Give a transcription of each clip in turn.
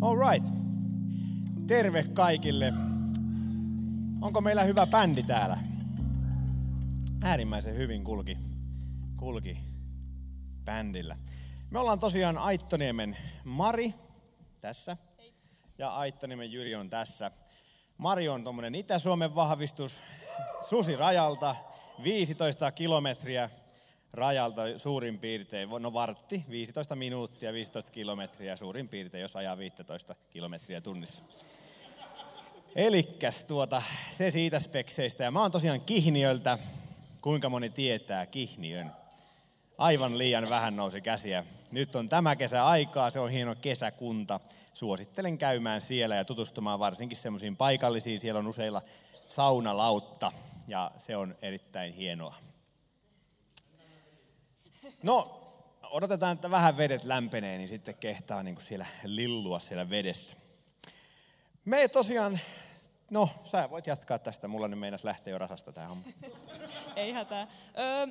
All right. Terve kaikille. Onko meillä hyvä bändi täällä? Äärimmäisen hyvin kulki, kulki bändillä. Me ollaan tosiaan Aittoniemen Mari tässä ja Aittoniemen Jyri on tässä. Mari on tuommoinen Itä-Suomen vahvistus Susi rajalta 15 kilometriä rajalta suurin piirtein, no vartti, 15 minuuttia, 15 kilometriä suurin piirtein, jos ajaa 15 kilometriä tunnissa. Elikkäs tuota, se siitä spekseistä. Ja mä oon tosiaan Kihniöltä. Kuinka moni tietää Kihniön? Aivan liian vähän nousi käsiä. Nyt on tämä kesä aikaa, se on hieno kesäkunta. Suosittelen käymään siellä ja tutustumaan varsinkin semmoisiin paikallisiin. Siellä on useilla saunalautta ja se on erittäin hienoa. No, odotetaan, että vähän vedet lämpenee, niin sitten kehtaa niin kuin siellä lillua siellä vedessä. Me tosiaan, no sä voit jatkaa tästä, mulla nyt meinas lähteä jo rasasta tämä. Ei hätää. Öö,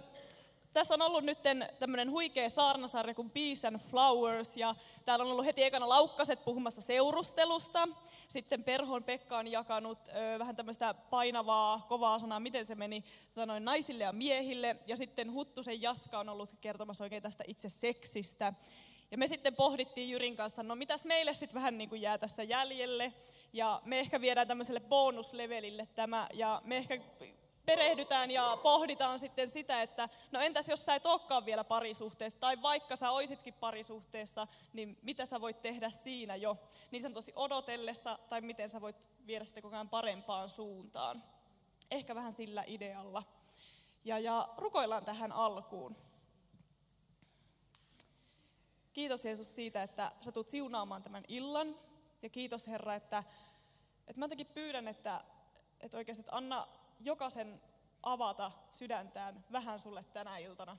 tässä on ollut nyt tämmöinen huikea saarnasarja kuin Peace and Flowers, ja täällä on ollut heti ekana laukkaset puhumassa seurustelusta. Sitten Perhon Pekka on jakanut ö, vähän tämmöistä painavaa, kovaa sanaa, miten se meni sanoin, naisille ja miehille. Ja sitten Huttusen Jaska on ollut kertomassa oikein tästä itse seksistä. Ja me sitten pohdittiin Jyrin kanssa, no mitäs meille sitten vähän niin kuin jää tässä jäljelle. Ja me ehkä viedään tämmöiselle bonuslevelille tämä, ja me ehkä perehdytään ja pohditaan sitten sitä, että no entäs jos sä et olekaan vielä parisuhteessa, tai vaikka sä oisitkin parisuhteessa, niin mitä sä voit tehdä siinä jo, niin sanotusti odotellessa, tai miten sä voit viedä sitä koko ajan parempaan suuntaan. Ehkä vähän sillä idealla. Ja, ja rukoillaan tähän alkuun. Kiitos Jeesus siitä, että sä tulet siunaamaan tämän illan. Ja kiitos Herra, että, että mä jotenkin pyydän, että, että oikeasti että anna jokaisen avata sydäntään vähän sulle tänä iltana.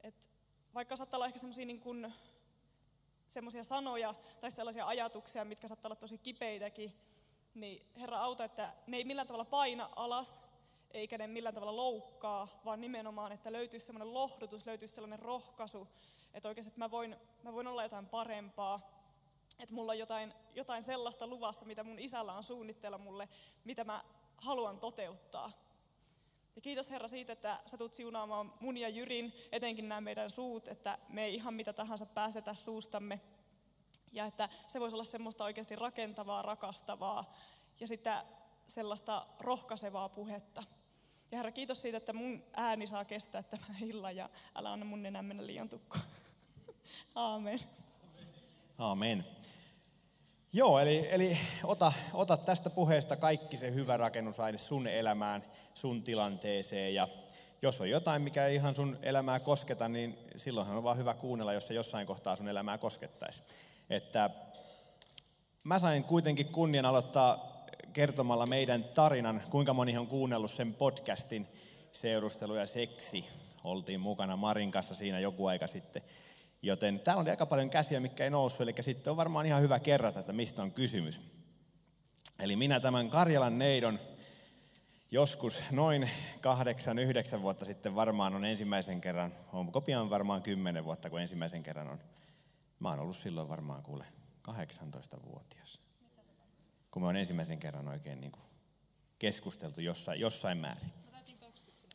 Et vaikka saattaa olla ehkä semmoisia niin sanoja tai sellaisia ajatuksia, mitkä saattaa olla tosi kipeitäkin, niin Herra auta, että ne ei millään tavalla paina alas, eikä ne millään tavalla loukkaa, vaan nimenomaan, että löytyisi semmoinen lohdutus, löytyisi sellainen rohkaisu, että oikeasti että mä voin, mä voin olla jotain parempaa, että mulla on jotain, jotain sellaista luvassa, mitä mun isällä on suunnitteilla mulle, mitä mä haluan toteuttaa. Ja kiitos Herra siitä, että sä tulet siunaamaan mun ja Jyrin, etenkin nämä meidän suut, että me ei ihan mitä tahansa päästetä suustamme. Ja että se voisi olla semmoista oikeasti rakentavaa, rakastavaa ja sitä sellaista rohkaisevaa puhetta. Ja Herra, kiitos siitä, että mun ääni saa kestää tämän illan ja älä anna mun enää mennä liian tukkoon. Aamen. Aamen. Joo, eli, eli ota, ota tästä puheesta kaikki se hyvä rakennusaine sun elämään, sun tilanteeseen ja jos on jotain, mikä ei ihan sun elämää kosketa, niin silloinhan on vaan hyvä kuunnella, jos se jossain kohtaa sun elämää koskettaisi. Että mä sain kuitenkin kunnian aloittaa kertomalla meidän tarinan, kuinka moni on kuunnellut sen podcastin Seurustelu ja seksi. Oltiin mukana Marin kanssa siinä joku aika sitten. Joten täällä on aika paljon käsiä, mikä ei noussut, eli sitten on varmaan ihan hyvä kerrata, että mistä on kysymys. Eli minä tämän Karjalan neidon joskus noin kahdeksan, yhdeksän vuotta sitten varmaan on ensimmäisen kerran, onko pian varmaan kymmenen vuotta, kun ensimmäisen kerran on. Mä oon ollut silloin varmaan kuule 18-vuotias. Kun mä oon ensimmäisen kerran oikein niin kuin keskusteltu jossain, jossain määrin.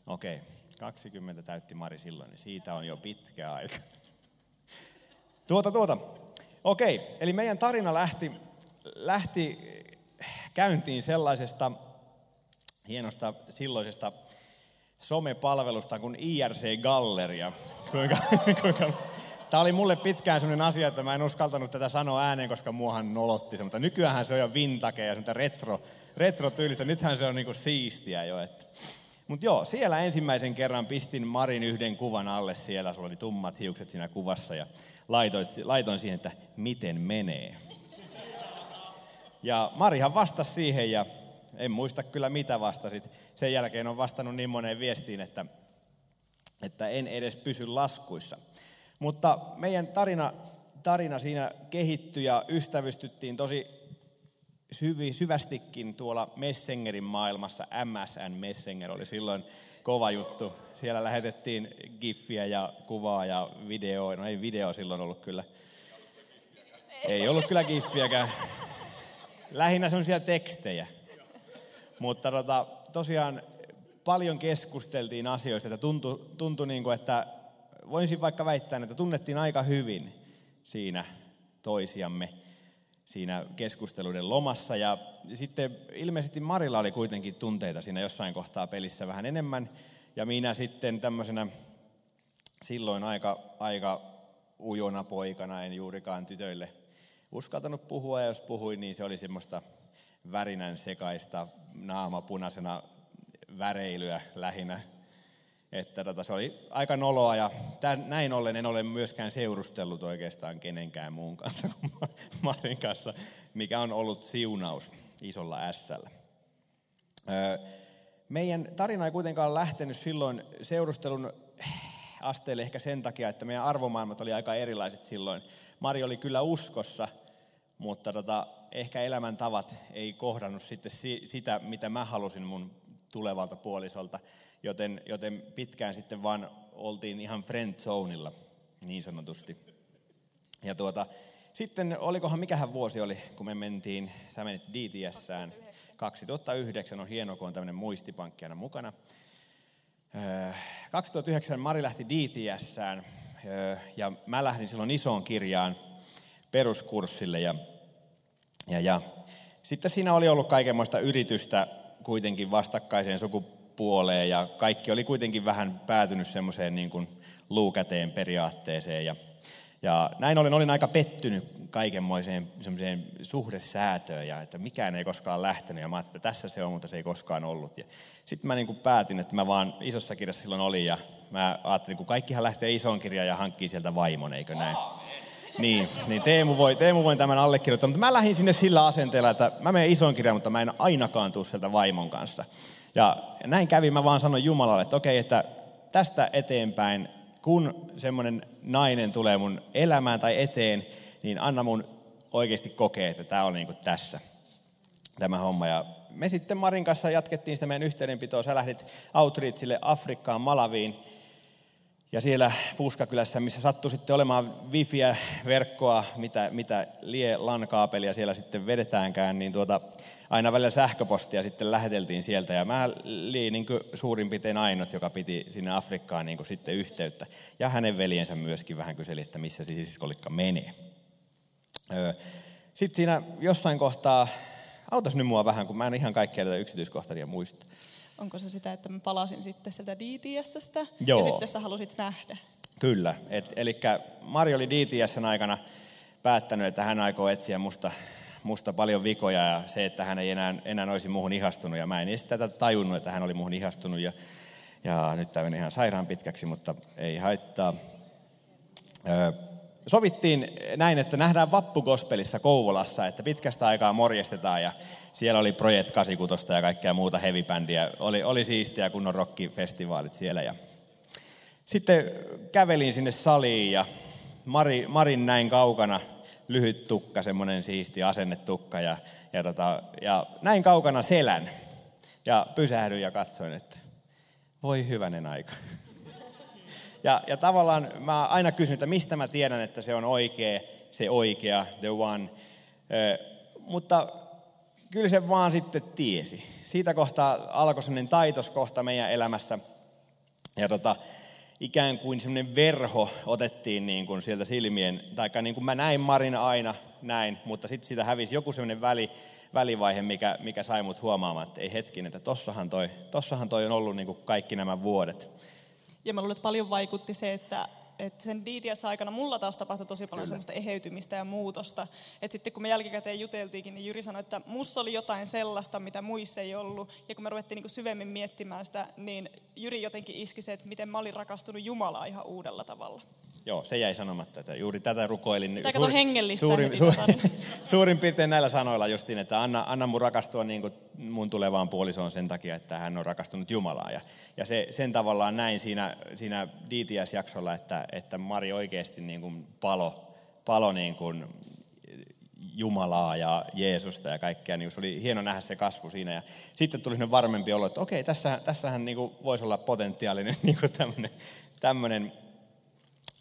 Okei, okay. 20 täytti Mari silloin, niin siitä on jo pitkä aika. Tuota, tuota. Okei, eli meidän tarina lähti, lähti käyntiin sellaisesta hienosta silloisesta somepalvelusta kuin IRC Galleria. Kuinka, kuinka, Tämä oli mulle pitkään sellainen asia, että mä en uskaltanut tätä sanoa ääneen, koska muahan nolotti se. Mutta nykyään se on jo vintage ja retro, retro-tyylistä. Nythän se on niinku siistiä jo. Mutta joo, siellä ensimmäisen kerran pistin Marin yhden kuvan alle siellä. Sulla oli tummat hiukset siinä kuvassa ja laitoin, laitoin siihen, että miten menee. Ja Marihan vastasi siihen ja en muista kyllä mitä vastasit. Sen jälkeen on vastannut niin moneen viestiin, että, että en edes pysy laskuissa. Mutta meidän tarina, tarina siinä kehittyi ja ystävystyttiin tosi syvi, syvästikin tuolla Messengerin maailmassa. MSN Messenger oli silloin kova juttu. Siellä lähetettiin giffiä ja kuvaa ja videoa. No ei video silloin ollut kyllä. Ei ollut kyllä giffiäkään. Lähinnä sellaisia tekstejä. Mutta tota, tosiaan paljon keskusteltiin asioista, että tuntui, tuntui niin kuin, että voisin vaikka väittää, että tunnettiin aika hyvin siinä toisiamme siinä keskusteluiden lomassa. Ja sitten ilmeisesti Marilla oli kuitenkin tunteita siinä jossain kohtaa pelissä vähän enemmän. Ja minä sitten tämmöisenä silloin aika, aika ujona poikana en juurikaan tytöille uskaltanut puhua. Ja jos puhuin, niin se oli semmoista värinän sekaista naama punaisena väreilyä lähinnä. Että tota, se oli aika noloa ja tämän, näin ollen en ole myöskään seurustellut oikeastaan kenenkään muun kanssa kuin Marin kanssa, mikä on ollut siunaus isolla ässällä. Meidän tarina ei kuitenkaan lähtenyt silloin seurustelun asteelle ehkä sen takia, että meidän arvomaailmat oli aika erilaiset silloin. Mari oli kyllä uskossa, mutta tota, ehkä elämäntavat ei kohdannut sitten sitä, mitä mä halusin mun tulevalta puolisolta, joten, joten pitkään sitten vaan oltiin ihan friend zoneilla niin sanotusti. Ja tuota, sitten olikohan, mikähän vuosi oli, kun me mentiin, sä menit DTSään. 2009. 2009 on hieno, kun on tämmöinen muistipankki aina mukana. 2009 Mari lähti DTSään ja mä lähdin silloin isoon kirjaan peruskurssille ja, ja, ja sitten siinä oli ollut kaikenmoista yritystä kuitenkin vastakkaiseen sukupuoleen ja kaikki oli kuitenkin vähän päätynyt semmoiseen niin kuin luukäteen periaatteeseen. Ja, ja näin olin, olin aika pettynyt kaikenmoiseen semmoiseen suhdesäätöön ja että mikään ei koskaan lähtenyt ja mä ajattelin, että tässä se on, mutta se ei koskaan ollut. Ja sitten mä niin kuin päätin, että mä vaan isossa kirjassa silloin olin ja mä ajattelin, kun kaikkihan lähtee isoon kirjaan ja hankkii sieltä vaimon, eikö näin? Niin, niin Teemu, voi, Teemu voi tämän allekirjoittaa, mutta mä lähdin sinne sillä asenteella, että mä menen isoon kirjaan, mutta mä en ainakaan tuu sieltä vaimon kanssa. Ja näin kävi, mä vaan sanoin Jumalalle, että okei, että tästä eteenpäin, kun semmoinen nainen tulee mun elämään tai eteen, niin anna mun oikeasti kokea, että tämä on niin kuin tässä tämä homma. Ja me sitten Marin kanssa jatkettiin sitä meidän yhteydenpitoa. Sä lähdit Outreachille Afrikkaan, Malaviin. Ja siellä Puuskakylässä, missä sattui sitten olemaan wifiä, verkkoa, mitä, mitä lie LAN-kaapelia siellä sitten vedetäänkään, niin tuota, aina välillä sähköpostia sitten läheteltiin sieltä. Ja mä olin niin suurin piirtein ainut, joka piti sinne Afrikkaan niin sitten yhteyttä. Ja hänen veljensä myöskin vähän kyseli, että missä se siskolikka menee. Sitten siinä jossain kohtaa, autas nyt mua vähän, kun mä en ihan kaikkia tätä yksityiskohtia muista. Onko se sitä, että mä palasin sitten sieltä DTSstä Joo. ja sitten sä halusit nähdä? Kyllä. eli Mari oli DTSn aikana päättänyt, että hän aikoo etsiä musta, musta paljon vikoja ja se, että hän ei enää, enää olisi muuhun ihastunut. Ja mä en edes tätä tajunnut, että hän oli muuhun ihastunut. Ja, ja nyt tämä meni ihan sairaan pitkäksi, mutta ei haittaa. Öö, sovittiin näin, että nähdään vappugospelissa Kouvolassa, että pitkästä aikaa morjestetaan ja siellä oli Project 86 ja kaikkea muuta heavy-bändiä. Oli, oli siistiä kunnon rockifestivaalit siellä. Ja sitten kävelin sinne saliin ja Mari, Marin näin kaukana, lyhyt tukka, semmoinen siisti asennetukka ja, ja, tota, ja näin kaukana selän. Ja pysähdyin ja katsoin, että voi hyvänen aika. Ja, ja tavallaan mä aina kysyn, että mistä mä tiedän, että se on oikea, se oikea, the one. Ö, mutta kyllä se vaan sitten tiesi. Siitä kohtaa alkoi sellainen taitoskohta meidän elämässä. Ja tota, ikään kuin semmoinen verho otettiin niin kuin sieltä silmien, tai niin kuin mä näin Marin aina näin, mutta sitten siitä hävisi joku semmoinen väli, välivaihe, mikä, mikä sai mut huomaamaan, että ei hetkin, että tossahan toi, tossahan toi on ollut niin kuin kaikki nämä vuodet. Ja mä luulen, että paljon vaikutti se, että, että sen DTS-aikana mulla taas tapahtui tosi paljon semmoista eheytymistä ja muutosta. Että sitten kun me jälkikäteen juteltiinkin, niin Jyri sanoi, että mussa oli jotain sellaista, mitä muissa ei ollut. Ja kun me ruvettiin niin syvemmin miettimään sitä, niin Jyri jotenkin iski se, että miten mä olin rakastunut Jumalaa ihan uudella tavalla. Joo, se jäi sanomatta, että juuri tätä rukoilin. Tämä suuri, hengellistä suurin, suuri, suurin piirtein näillä sanoilla justiin, että anna, anna mun rakastua niin kuin mun tulevaan puolisoon sen takia, että hän on rakastunut Jumalaa. Ja, ja se, sen tavallaan näin siinä, siinä DTS-jaksolla, että, että Mari oikeasti niin kuin palo, palo niin kuin Jumalaa ja Jeesusta ja kaikkea, niin se oli hieno nähdä se kasvu siinä. Ja sitten tuli sinne varmempi olo, että okei, tässä, tässähän niin kuin voisi olla potentiaalinen niin kuin tämmöinen, tämmöinen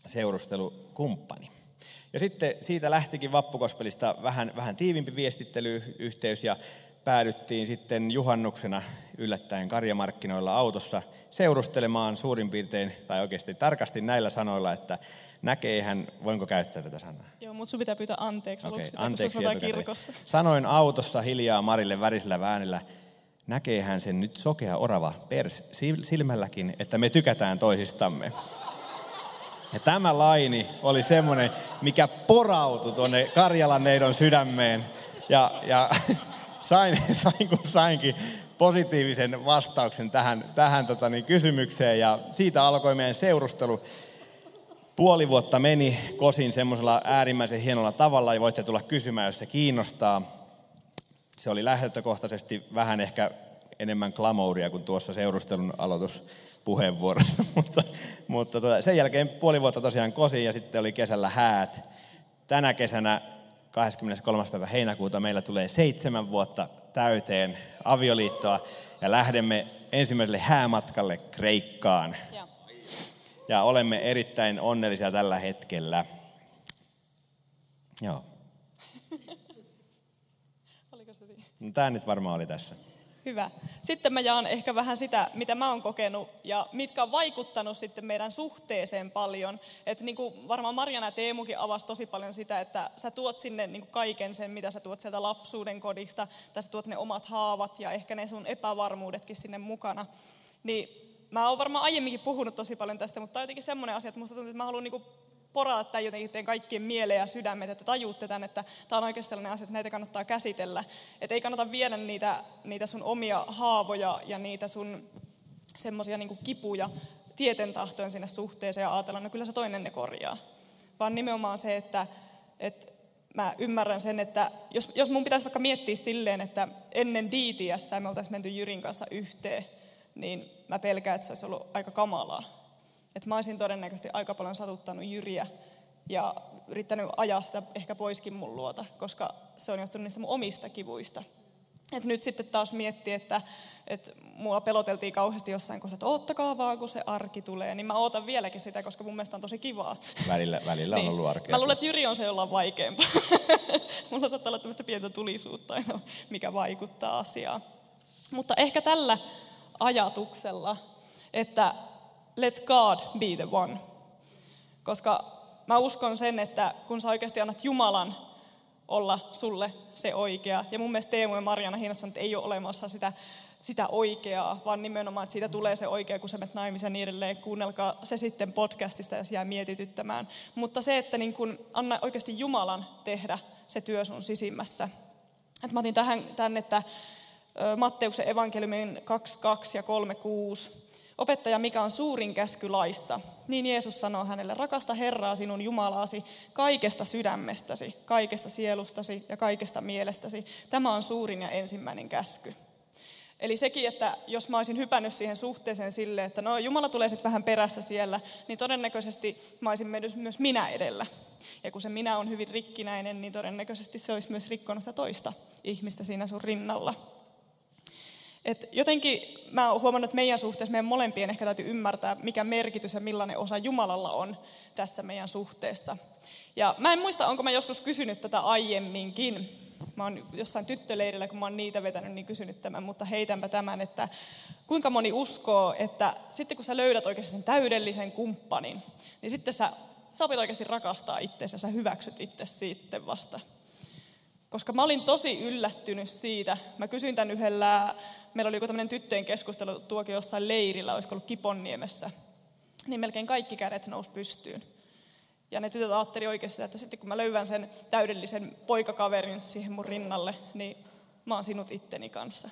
seurustelukumppani. Ja sitten siitä lähtikin vappukospelista vähän, vähän tiivimpi viestittelyyhteys ja päädyttiin sitten juhannuksena yllättäen karjamarkkinoilla autossa seurustelemaan suurin piirtein, tai oikeasti tarkasti näillä sanoilla, että näkeehän, voinko käyttää tätä sanaa? Joo, mutta sun pitää pyytää anteeksi okay, anteeksi kun kirkossa. Sanoin autossa hiljaa Marille värisellä väänellä, näkeehän sen nyt sokea orava pers silmälläkin, että me tykätään toisistamme. Ja tämä laini oli semmoinen, mikä porautui tuonne Karjalan neidon sydämeen. Ja, ja sain, sain kun sainkin positiivisen vastauksen tähän, tähän tota, niin, kysymykseen. Ja siitä alkoi meidän seurustelu. Puoli vuotta meni kosin semmoisella äärimmäisen hienolla tavalla ja voitte tulla kysymään, jos se kiinnostaa. Se oli lähtökohtaisesti vähän ehkä enemmän glamouria kuin tuossa seurustelun aloituspuheenvuorossa, mutta, mutta tota, sen jälkeen puoli vuotta tosiaan kosin ja sitten oli kesällä häät. Tänä kesänä 23. päivä heinäkuuta meillä tulee seitsemän vuotta täyteen avioliittoa ja lähdemme ensimmäiselle häämatkalle Kreikkaan. Ja. Ja olemme erittäin onnellisia tällä hetkellä. Joo. Oliko se siinä? No, tämä nyt varmaan oli tässä. Hyvä. Sitten mä jaan ehkä vähän sitä, mitä mä oon kokenut ja mitkä on vaikuttanut sitten meidän suhteeseen paljon. Että niin kuin varmaan Marjana ja Teemukin avasi tosi paljon sitä, että sä tuot sinne niin kuin kaiken sen, mitä sä tuot sieltä lapsuuden kodista, tai sä tuot ne omat haavat ja ehkä ne sun epävarmuudetkin sinne mukana. Niin mä oon varmaan aiemminkin puhunut tosi paljon tästä, mutta tämä on jotenkin semmoinen asia, että musta tuntuu, että mä haluan niin kuin porata tämän jotenkin teidän kaikkien mieleen ja sydämet, että tajuutte tämän, että tämä on oikeasti sellainen asia, että näitä kannattaa käsitellä. Että ei kannata viedä niitä, niitä sun omia haavoja ja niitä sun semmoisia niin kipuja tieten tahtoen sinne suhteeseen ja ajatella, no kyllä se toinen ne korjaa. Vaan nimenomaan se, että, että mä ymmärrän sen, että jos, jos mun pitäisi vaikka miettiä silleen, että ennen DTS me oltaisiin menty Jyrin kanssa yhteen, niin mä pelkään, että se olisi ollut aika kamalaa. Että mä olisin todennäköisesti aika paljon satuttanut Jyriä ja yrittänyt ajaa sitä ehkä poiskin mun luota, koska se on johtunut niistä mun omista kivuista. Et nyt sitten taas miettii, että, että mua peloteltiin kauheasti jossain kohtaa, että oottakaa vaan, kun se arki tulee. Niin mä ootan vieläkin sitä, koska mun mielestä on tosi kivaa. Välillä, välillä on ollut arkea. Mä luulen, että Jyri on se, jolla on vaikeampaa. Mulla saattaa olla tämmöistä pientä tulisuutta aina, mikä vaikuttaa asiaan. Mutta ehkä tällä ajatuksella, että let God be the one. Koska mä uskon sen, että kun sä oikeasti annat Jumalan olla sulle se oikea, ja mun mielestä Teemu ja Marjana että ei ole olemassa sitä, sitä oikeaa, vaan nimenomaan, että siitä tulee se oikea, kun sä menet naimisen niin edelleen. Kuunnelkaa se sitten podcastista, jos jää mietityttämään. Mutta se, että niin kun anna oikeasti Jumalan tehdä se työ sun sisimmässä. Et mä otin tähän, tämän, että Matteuksen evankeliumin 22 ja 36 Opettaja, mikä on suurin käsky laissa? Niin Jeesus sanoo hänelle, rakasta Herraa sinun Jumalaasi kaikesta sydämestäsi, kaikesta sielustasi ja kaikesta mielestäsi. Tämä on suurin ja ensimmäinen käsky. Eli sekin, että jos mä olisin hypännyt siihen suhteeseen sille, että no Jumala tulee sitten vähän perässä siellä, niin todennäköisesti mä olisin mennyt myös minä edellä. Ja kun se minä on hyvin rikkinäinen, niin todennäköisesti se olisi myös rikkonut sitä toista ihmistä siinä sun rinnalla. Et jotenkin mä oon huomannut, että meidän suhteessa meidän molempien ehkä täytyy ymmärtää, mikä merkitys ja millainen osa Jumalalla on tässä meidän suhteessa. Ja mä en muista, onko mä joskus kysynyt tätä aiemminkin. Mä oon jossain tyttöleirillä, kun mä oon niitä vetänyt, niin kysynyt tämän, mutta heitänpä tämän, että kuinka moni uskoo, että sitten kun sä löydät oikeasti sen täydellisen kumppanin, niin sitten sä, sä opit oikeasti rakastaa itseäsi ja sä hyväksyt itse sitten vasta. Koska mä olin tosi yllättynyt siitä. Mä kysyin tämän yhdellä meillä oli joku tämmöinen tyttöjen keskustelu tuokin jossain leirillä, olisiko ollut Kiponniemessä, niin melkein kaikki kädet nousi pystyyn. Ja ne tytöt ajatteli oikeasti, että sitten kun mä löydän sen täydellisen poikakaverin siihen mun rinnalle, niin mä oon sinut itteni kanssa.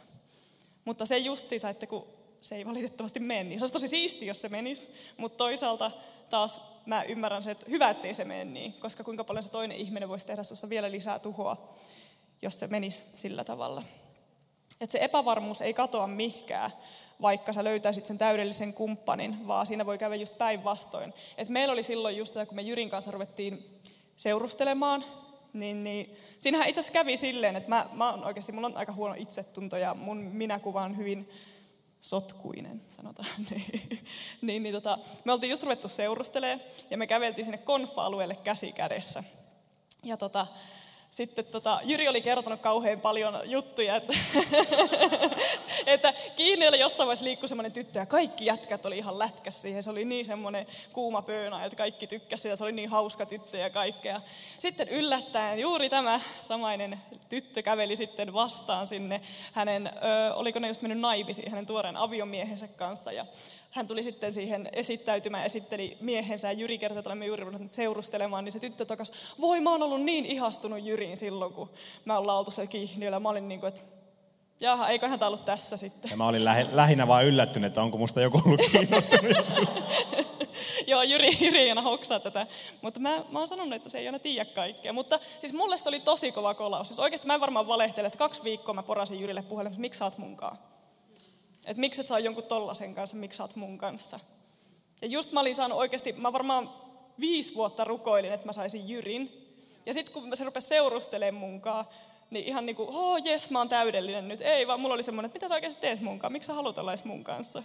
Mutta se justiinsa, että kun se ei valitettavasti mene, niin se olisi tosi siisti, jos se menisi. Mutta toisaalta taas mä ymmärrän se, että hyvä, ettei se mene niin, koska kuinka paljon se toinen ihminen voisi tehdä sinussa vielä lisää tuhoa, jos se menisi sillä tavalla. Että se epävarmuus ei katoa mihkään, vaikka sä löytäisit sen täydellisen kumppanin, vaan siinä voi käydä just päinvastoin. Et meillä oli silloin just kun me Jyrin kanssa ruvettiin seurustelemaan, niin, niin siinähän itse asiassa kävi silleen, että mä, mä on oikeasti, mulla on aika huono itsetunto ja mun minäkuva on hyvin sotkuinen, sanotaan. niin, niin tota, me oltiin just ruvettu seurustelemaan ja me käveltiin sinne konfa-alueelle käsi kädessä. Ja tota, sitten tota, Jyri oli kertonut kauhean paljon juttuja, että, että oli jossain vaiheessa liikkui semmoinen tyttö ja kaikki jätkät oli ihan lätkäs siihen. Se oli niin semmoinen kuuma pöönä, että kaikki tykkäsivät ja se oli niin hauska tyttö ja kaikkea. Sitten yllättäen juuri tämä samainen tyttö käveli sitten vastaan sinne hänen, ö, oliko ne just mennyt naimisiin hänen tuoreen aviomiehensä kanssa ja hän tuli sitten siihen esittäytymään, esitteli miehensä ja Jyri kertoi, että olemme juuri ruvenneet seurustelemaan, niin se tyttö takas, voi mä oon ollut niin ihastunut Jyriin silloin, kun mä ollaan oltu se kihniöllä. Mä olin niin kuin, että jaha, eiköhän tämä ollut tässä sitten. Ja mä olin lähe, lähinnä vaan yllättynyt, että onko musta joku ollut kiinnostunut. Joo, Jyri, Jyri ei aina hoksaa tätä, mutta mä, mä oon sanonut, että se ei aina tiedä kaikkea. Mutta siis mulle se oli tosi kova kolaus. Siis oikeasti mä en varmaan valehtele, että kaksi viikkoa mä porasin Jyrille puhelin, että miksi sä oot munkaan? Että miksi et saa jonkun tollasen kanssa, miksi sä oot mun kanssa. Ja just mä olin saanut oikeasti, mä varmaan viisi vuotta rukoilin, että mä saisin Jyrin. Ja sitten kun se rupesi seurustelemaan munkaan, niin ihan niin kuin, oh jes, mä oon täydellinen nyt. Ei, vaan mulla oli semmoinen, että mitä sä oikeasti teet munkaan, miksi sä haluat olla edes mun kanssa.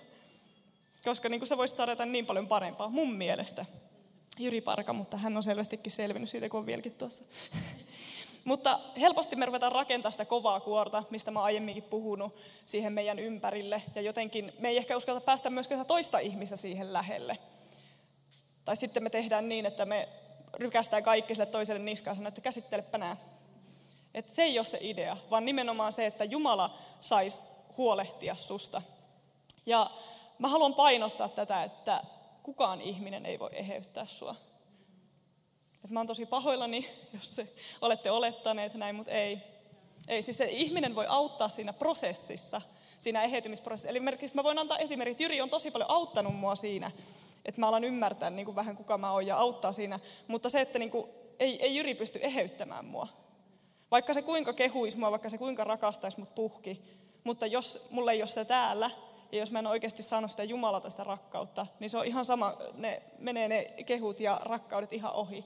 Koska niin kuin sä voisit saada jotain niin paljon parempaa, mun mielestä. Jyri Parka, mutta hän on selvästikin selvinnyt siitä, kun on vieläkin tuossa. Mutta helposti me ruvetaan rakentamaan sitä kovaa kuorta, mistä mä aiemminkin puhunut, siihen meidän ympärille. Ja jotenkin me ei ehkä uskota päästä myöskään toista ihmistä siihen lähelle. Tai sitten me tehdään niin, että me rykästään kaikki sille toiselle niskaan ja sanoo, että käsittelepä nämä. Että se ei ole se idea, vaan nimenomaan se, että Jumala saisi huolehtia susta. Ja mä haluan painottaa tätä, että kukaan ihminen ei voi eheyttää sua. Et mä oon tosi pahoillani, jos te olette olettaneet näin, mutta ei. Ei, siis se ihminen voi auttaa siinä prosessissa, siinä eheytymisprosessissa. Eli esimerkiksi mä voin antaa esimerkiksi, Jyri on tosi paljon auttanut mua siinä, että mä alan ymmärtää niin kuin vähän kuka mä oon ja auttaa siinä. Mutta se, että niin kuin, ei, ei Jyri pysty eheyttämään mua. Vaikka se kuinka kehuisi mua, vaikka se kuinka rakastaisi mut puhki. Mutta jos mulla ei ole sitä täällä, ja jos mä en oikeasti saanut sitä Jumalalta sitä rakkautta, niin se on ihan sama, ne menee ne kehut ja rakkaudet ihan ohi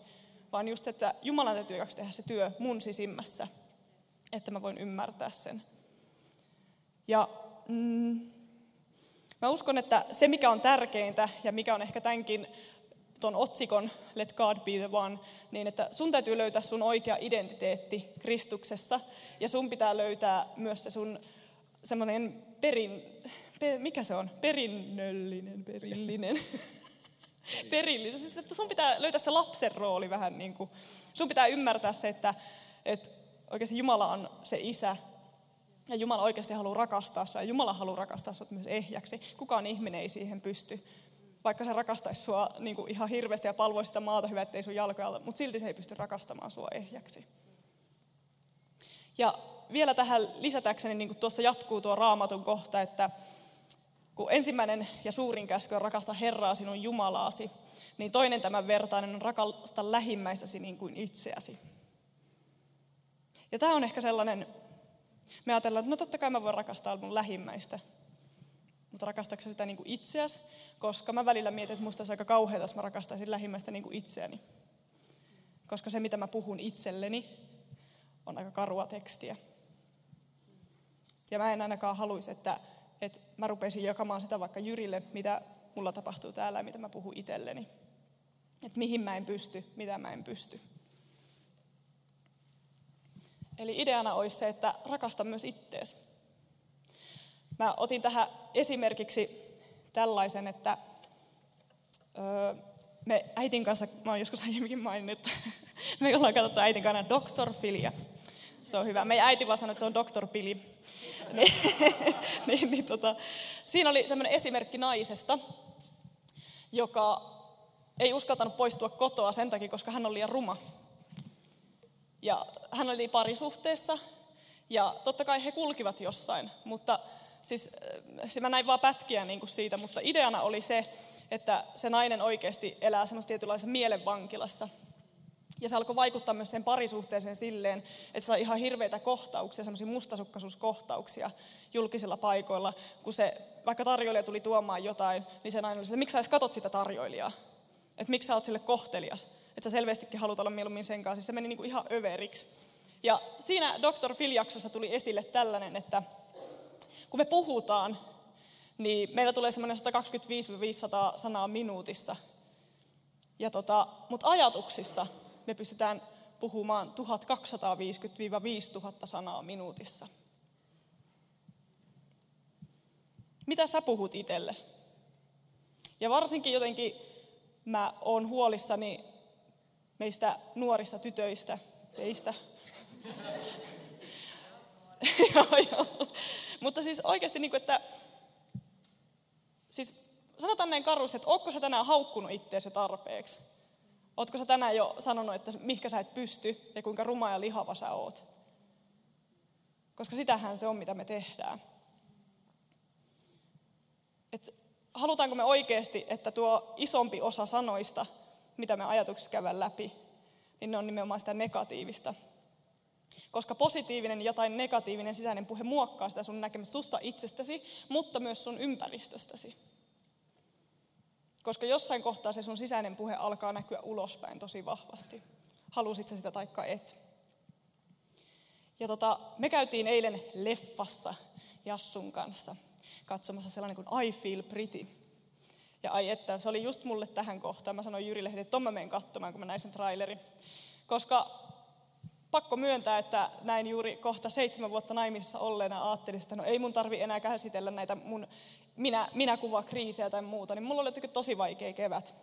vaan just että Jumalan täytyy tehdä se työ mun sisimmässä, että mä voin ymmärtää sen. Ja mm, mä uskon, että se mikä on tärkeintä ja mikä on ehkä tämänkin ton otsikon Let God be the one, niin että sun täytyy löytää sun oikea identiteetti Kristuksessa ja sun pitää löytää myös se sun semmoinen perin, per, mikä se on? Perinnöllinen, perillinen. perillistä. Siis, että sun pitää löytää se lapsen rooli vähän niin kuin, sun pitää ymmärtää se, että, että oikeasti Jumala on se isä, ja Jumala oikeasti haluaa rakastaa sinua, ja Jumala haluaa rakastaa sinut myös ehjäksi. Kukaan ihminen ei siihen pysty. Vaikka se rakastaisi sinua niin kuin ihan hirveästi ja palvoisi sitä maata hyvä, ettei sun jalkoja ole, mutta silti se ei pysty rakastamaan sinua ehjäksi. Ja vielä tähän lisätäkseni, niin kuin tuossa jatkuu tuo raamatun kohta, että kun ensimmäinen ja suurin käsky on rakasta Herraa sinun Jumalaasi, niin toinen tämän vertainen on rakasta lähimmäistäsi niin kuin itseäsi. Ja tämä on ehkä sellainen, me ajatellaan, että no totta kai mä voin rakastaa mun lähimmäistä, mutta rakastatko sitä niin kuin itseäsi? Koska mä välillä mietin, että musta olisi aika kauheaa, jos mä rakastaisin lähimmäistä niin kuin itseäni. Koska se, mitä mä puhun itselleni, on aika karua tekstiä. Ja mä en ainakaan haluaisi, että että mä rupesin jakamaan sitä vaikka Jyrille, mitä mulla tapahtuu täällä ja mitä mä puhun itselleni. Että mihin mä en pysty, mitä mä en pysty. Eli ideana olisi se, että rakasta myös ittees. Mä otin tähän esimerkiksi tällaisen, että me äitin kanssa, mä oon joskus aiemminkin maininnut, me ollaan katsottu äitin kanssa Dr. Filia. Se on hyvä. Meidän äiti vaan sanoi, että se on Dr. Pili. niin, niin, niin, tota, siinä oli tämmöinen esimerkki naisesta, joka ei uskaltanut poistua kotoa sen takia, koska hän oli liian ruma. Ja hän oli parisuhteessa ja totta kai he kulkivat jossain, mutta siis, siis mä näin vaan pätkiä niin kuin siitä, mutta ideana oli se, että se nainen oikeasti elää semmoisessa tietynlaisessa mielenvankilassa. Ja se alkoi vaikuttaa myös sen parisuhteeseen silleen, että sai ihan hirveitä kohtauksia, semmoisia mustasukkaisuuskohtauksia julkisilla paikoilla. Kun se, vaikka tarjoilija tuli tuomaan jotain, niin se nainen oli että miksi sä edes katot sitä tarjoilijaa? Että miksi sä oot sille kohtelias? Että sä selvästikin haluat olla mieluummin sen kanssa. Siis se meni niin kuin ihan överiksi. Ja siinä Dr. Phil-jaksossa tuli esille tällainen, että kun me puhutaan, niin meillä tulee semmoinen 125-500 sanaa minuutissa. Ja tota, mutta ajatuksissa me pystytään puhumaan 1250-5000 sanaa minuutissa. Mitä sä puhut itsellesi? Ja varsinkin jotenkin mä oon huolissani meistä nuorista tytöistä, teistä. joo, joo. Mutta siis oikeasti, niin kuin, että siis sanotaan näin karusti, että ootko sä tänään haukkunut itseäsi tarpeeksi? Ootko sä tänään jo sanonut, että mihinkä sä et pysty ja kuinka ruma ja lihava sä oot? Koska sitähän se on, mitä me tehdään. Et halutaanko me oikeasti, että tuo isompi osa sanoista, mitä me ajatuksissa käydään läpi, niin ne on nimenomaan sitä negatiivista. Koska positiivinen ja tai negatiivinen sisäinen puhe muokkaa sitä sun näkemystä susta itsestäsi, mutta myös sun ympäristöstäsi. Koska jossain kohtaa se sun sisäinen puhe alkaa näkyä ulospäin tosi vahvasti. Halusit sä sitä taikka et. Ja tota, me käytiin eilen leffassa Jassun kanssa katsomassa sellainen kuin I Feel Pretty. Ja ai että, se oli just mulle tähän kohtaan. Mä sanoin Jyrille että ton mä menen katsomaan, kun mä näin sen trailerin. Koska pakko myöntää, että näin juuri kohta seitsemän vuotta naimisissa olleena ajattelin, että no ei mun tarvi enää käsitellä näitä mun minä, minä kuvaa kriisiä tai muuta, niin mulla oli tosi vaikea kevät.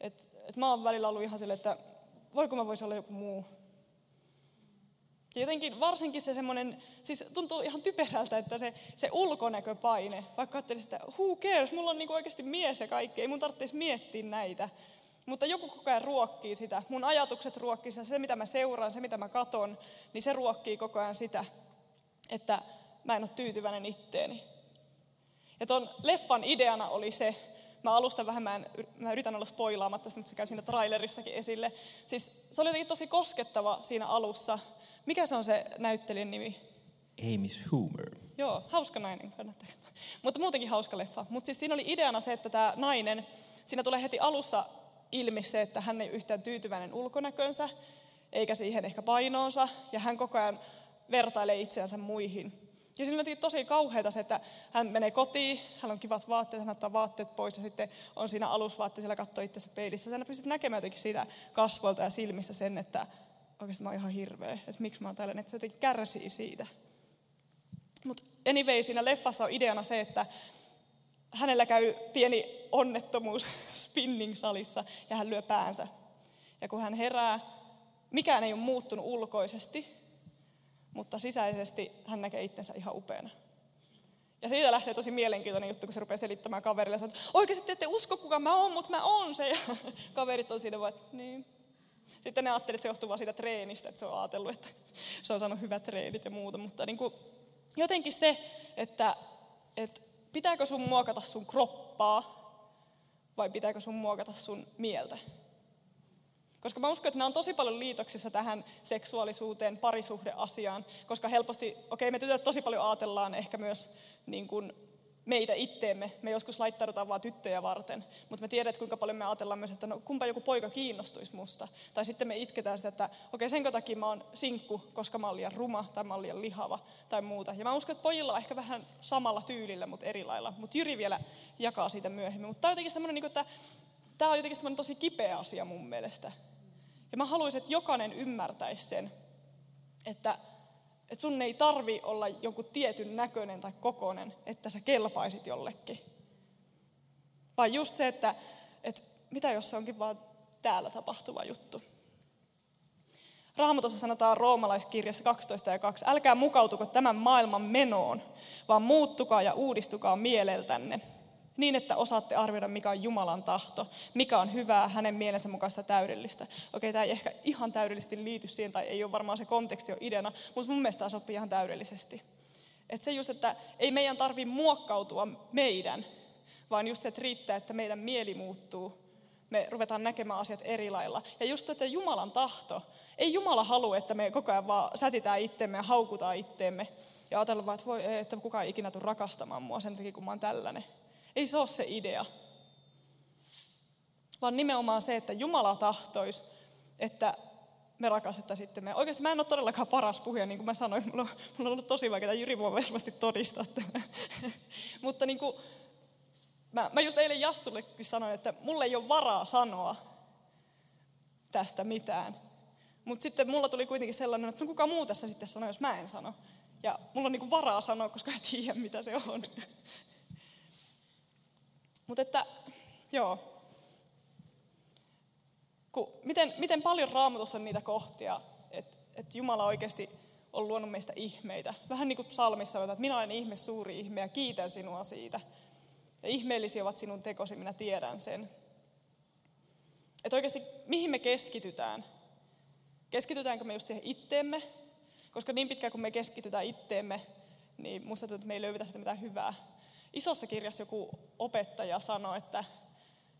Et, et mä oon välillä ollut ihan silleen, että voiko mä voisi olla joku muu. Ja jotenkin varsinkin se semmoinen, siis tuntuu ihan typerältä, että se, se ulkonäköpaine, vaikka ajattelisin, että who cares, mulla on niinku oikeasti mies ja kaikki, ei mun tarvitsisi miettiä näitä. Mutta joku koko ajan ruokkii sitä, mun ajatukset ruokkii sitä, se mitä mä seuraan, se mitä mä katon, niin se ruokkii koko ajan sitä, että mä en ole tyytyväinen itteeni. Ja tuon leffan ideana oli se, mä alustan vähän, mä, en, mä yritän olla spoilaamatta, nyt se käy siinä trailerissakin esille. Siis se oli jotenkin tosi koskettava siinä alussa. Mikä se on se näyttelijän nimi? Amy Schumer. Joo, hauska nainen, kannattaa. Mutta muutenkin hauska leffa. Mutta siis siinä oli ideana se, että tämä nainen, siinä tulee heti alussa ilmi se, että hän ei yhtään tyytyväinen ulkonäkönsä, eikä siihen ehkä painoonsa, ja hän koko ajan vertailee itseänsä muihin. Ja siinä on tosi kauheata se, että hän menee kotiin, hän on kivat vaatteet, hän ottaa vaatteet pois ja sitten on siinä alusvaatteella katsoo itsensä peilissä. Sä pystyt näkemään jotenkin siitä kasvolta ja silmistä sen, että oikeasti mä oon ihan hirveä, että miksi mä oon tällainen, että se jotenkin kärsii siitä. Mutta anyway, siinä leffassa on ideana se, että hänellä käy pieni onnettomuus spinning-salissa ja hän lyö päänsä. Ja kun hän herää, mikään ei ole muuttunut ulkoisesti, mutta sisäisesti hän näkee itsensä ihan upeana. Ja siitä lähtee tosi mielenkiintoinen juttu, kun se rupeaa selittämään kaverille, että oikeasti te ette usko, kuka mä oon, mutta mä oon se. Ja kaverit on siinä vaan, että niin. Sitten ne ajattelivat, että se johtuu vaan siitä treenistä, että se on ajatellut, että se on saanut hyvät treenit ja muuta. Mutta niin kuin, jotenkin se, että, että pitääkö sun muokata sun kroppaa vai pitääkö sun muokata sun mieltä. Koska mä uskon, että nämä on tosi paljon liitoksissa tähän seksuaalisuuteen, parisuhdeasiaan, koska helposti, okei okay, me tytöt tosi paljon ajatellaan ehkä myös niin kuin meitä itteemme. Me joskus laittaudutaan vaan tyttöjä varten, mutta me tiedät, kuinka paljon me ajatellaan myös, että no, kumpa joku poika kiinnostuisi musta. Tai sitten me itketään sitä, että okei, okay, senkö takia mä oon sinkku, koska mä oon liian ruma tai mä oon liian lihava tai muuta. Ja mä uskon, että pojilla on ehkä vähän samalla tyylillä, mutta eri lailla. Mutta Jyri vielä jakaa siitä myöhemmin. Mutta tämä on jotenkin semmoinen, niin että tämä on jotenkin tosi kipeä asia mun mielestä. Ja mä haluaisin, että jokainen ymmärtäisi sen, että, että sun ei tarvi olla joku tietyn näköinen tai kokoinen, että sä kelpaisit jollekin. Vaan just se, että, että mitä jos se onkin vaan täällä tapahtuva juttu. Raamatussa sanotaan roomalaiskirjassa 12 ja 2, älkää mukautuko tämän maailman menoon, vaan muuttukaa ja uudistukaa mieleltänne niin, että osaatte arvioida, mikä on Jumalan tahto, mikä on hyvää, hänen mielensä mukaista täydellistä. Okei, tämä ei ehkä ihan täydellisesti liity siihen, tai ei ole varmaan se konteksti on ideana, mutta mun mielestä tämä sopii ihan täydellisesti. Että se just, että ei meidän tarvi muokkautua meidän, vaan just se, että riittää, että meidän mieli muuttuu. Me ruvetaan näkemään asiat eri lailla. Ja just, että Jumalan tahto, ei Jumala halua, että me koko ajan vaan sätitään itteemme ja haukutaan itteemme. Ja ajatellaan vaan, että, voi, että kukaan ei ikinä tule rakastamaan mua sen takia, kun mä oon tällainen. Ei se ole se idea. Vaan nimenomaan se, että Jumala tahtoisi, että me rakastettaisiin sitten me. Oikeasti mä en ole todellakaan paras puhuja, niin kuin mä sanoin, mulla on, mulla on ollut tosi vaikeaa, Jyri voi varmasti todistaa Mutta niin kuin, mä, mä just eilen Jassullekin sanoin, että mulle ei ole varaa sanoa tästä mitään. Mutta sitten mulla tuli kuitenkin sellainen, että no kuka muu tässä sitten sanoo, jos mä en sano. Ja mulla on niinku varaa sanoa, koska en tiedä, mitä se on. Mutta että, joo. Kun, miten, miten paljon raamatussa on niitä kohtia, että, että Jumala oikeasti on luonut meistä ihmeitä. Vähän niin kuin psalmissa että minä olen ihme, suuri ihme ja kiitän sinua siitä. Ja ihmeellisiä ovat sinun tekosi, minä tiedän sen. Että oikeasti mihin me keskitytään? Keskitytäänkö me just siihen itteemme? Koska niin pitkään kun me keskitytään itteemme, niin musta tuntuu, että me ei löydetä sitä mitään hyvää. Isossa kirjassa joku opettaja sanoi, että